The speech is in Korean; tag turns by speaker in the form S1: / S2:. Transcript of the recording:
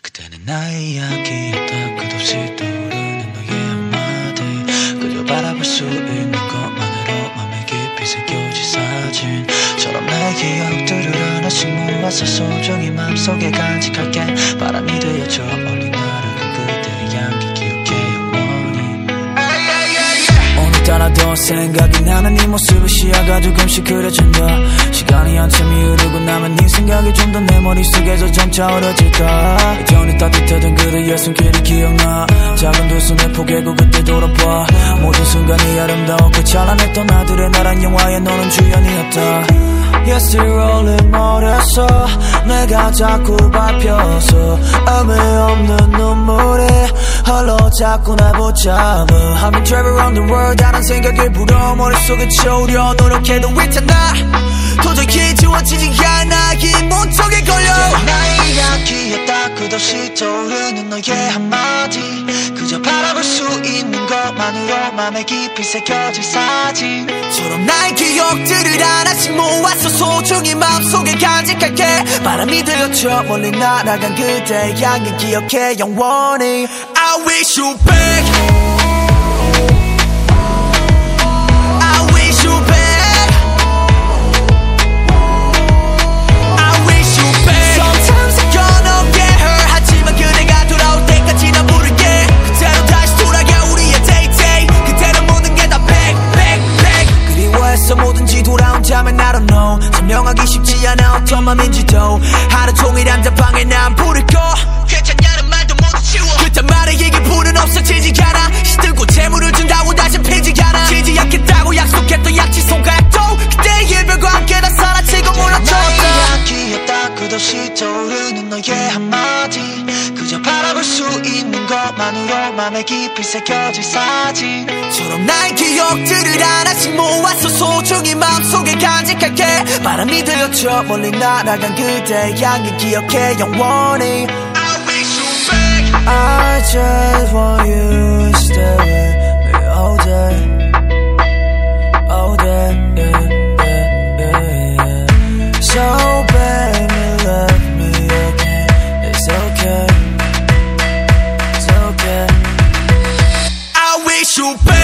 S1: 그때는 나의 이야기였다. 끝없이 떠오르는 너의 한마디. 그저 바라볼 수 있는 것만으로 맘에 깊이 새겨진 사진처럼 나의 기억들을 하나씩 모아서 소중히 맘속에 간직할게. 바람이 되어줘 오늘따라도 생각이 나는 네 모습을 시야가 조금씩 그려진다. 시간이 한참이 흐르고 나면 네 생각이 좀 더 내 머릿속에서 점차 어려질까. 예전에 따뜻하던 그대의 손길이 기억나. 작은 두 손을 포개고 그때 돌아봐. 모든 순간이 아름다웠고 찬란했던 아들의 나란 영화에 너는 주연이었다. Yes, rolling 머리에서 내가 자꾸 밟혀서 의미 없는 눈물이 흘러 자꾸 날 붙잡아. I've been traveling around the world. 다른 생각을 불어. 머릿속에 채우려. 노력해도 있잖아 도저히 지워지지 않아. 이 문턱에 걸려. 나의 이야기였다. 끝없이 떠오르는 너의 한마디. 그저 바라볼 수 있는 것만으로 맘에 깊이 새겨질 사진처럼 나의 기억들을 하나씩 모아서 소중히 마음속에 간직할게 바람이 들려쳐 멀리 날아간 그대의 향기 기억해 영원히. I wish you back 그리워해서 뭐든지 돌아온다면 I don't know. 설명하기 쉽지 않아 어떤 맘인지도. 하루 종일 한자방에 난 불을 꺼 괜찮냐는 말도 못 치워. 그딴 말에 얘기 불은 없어지지 않아. 시들고 재물을 준다고 다시 피지 않아. 지지 않겠다고 약속했던 약지 손가락도 그때의 일별과 함께 다 사라지고 몰라쳤다 이야기였다 끝없이 떠오르는 너의 한마 만으로 맘에 깊이 새겨질 사진처럼 나의 기억들을 하나씩 모아서 소중히 마음속에 간직할게. 바람이 들려쳐 멀리 날아간 그대의 향기 기억해 영원히. I wish you back. I just want you to stay with me all day chupei.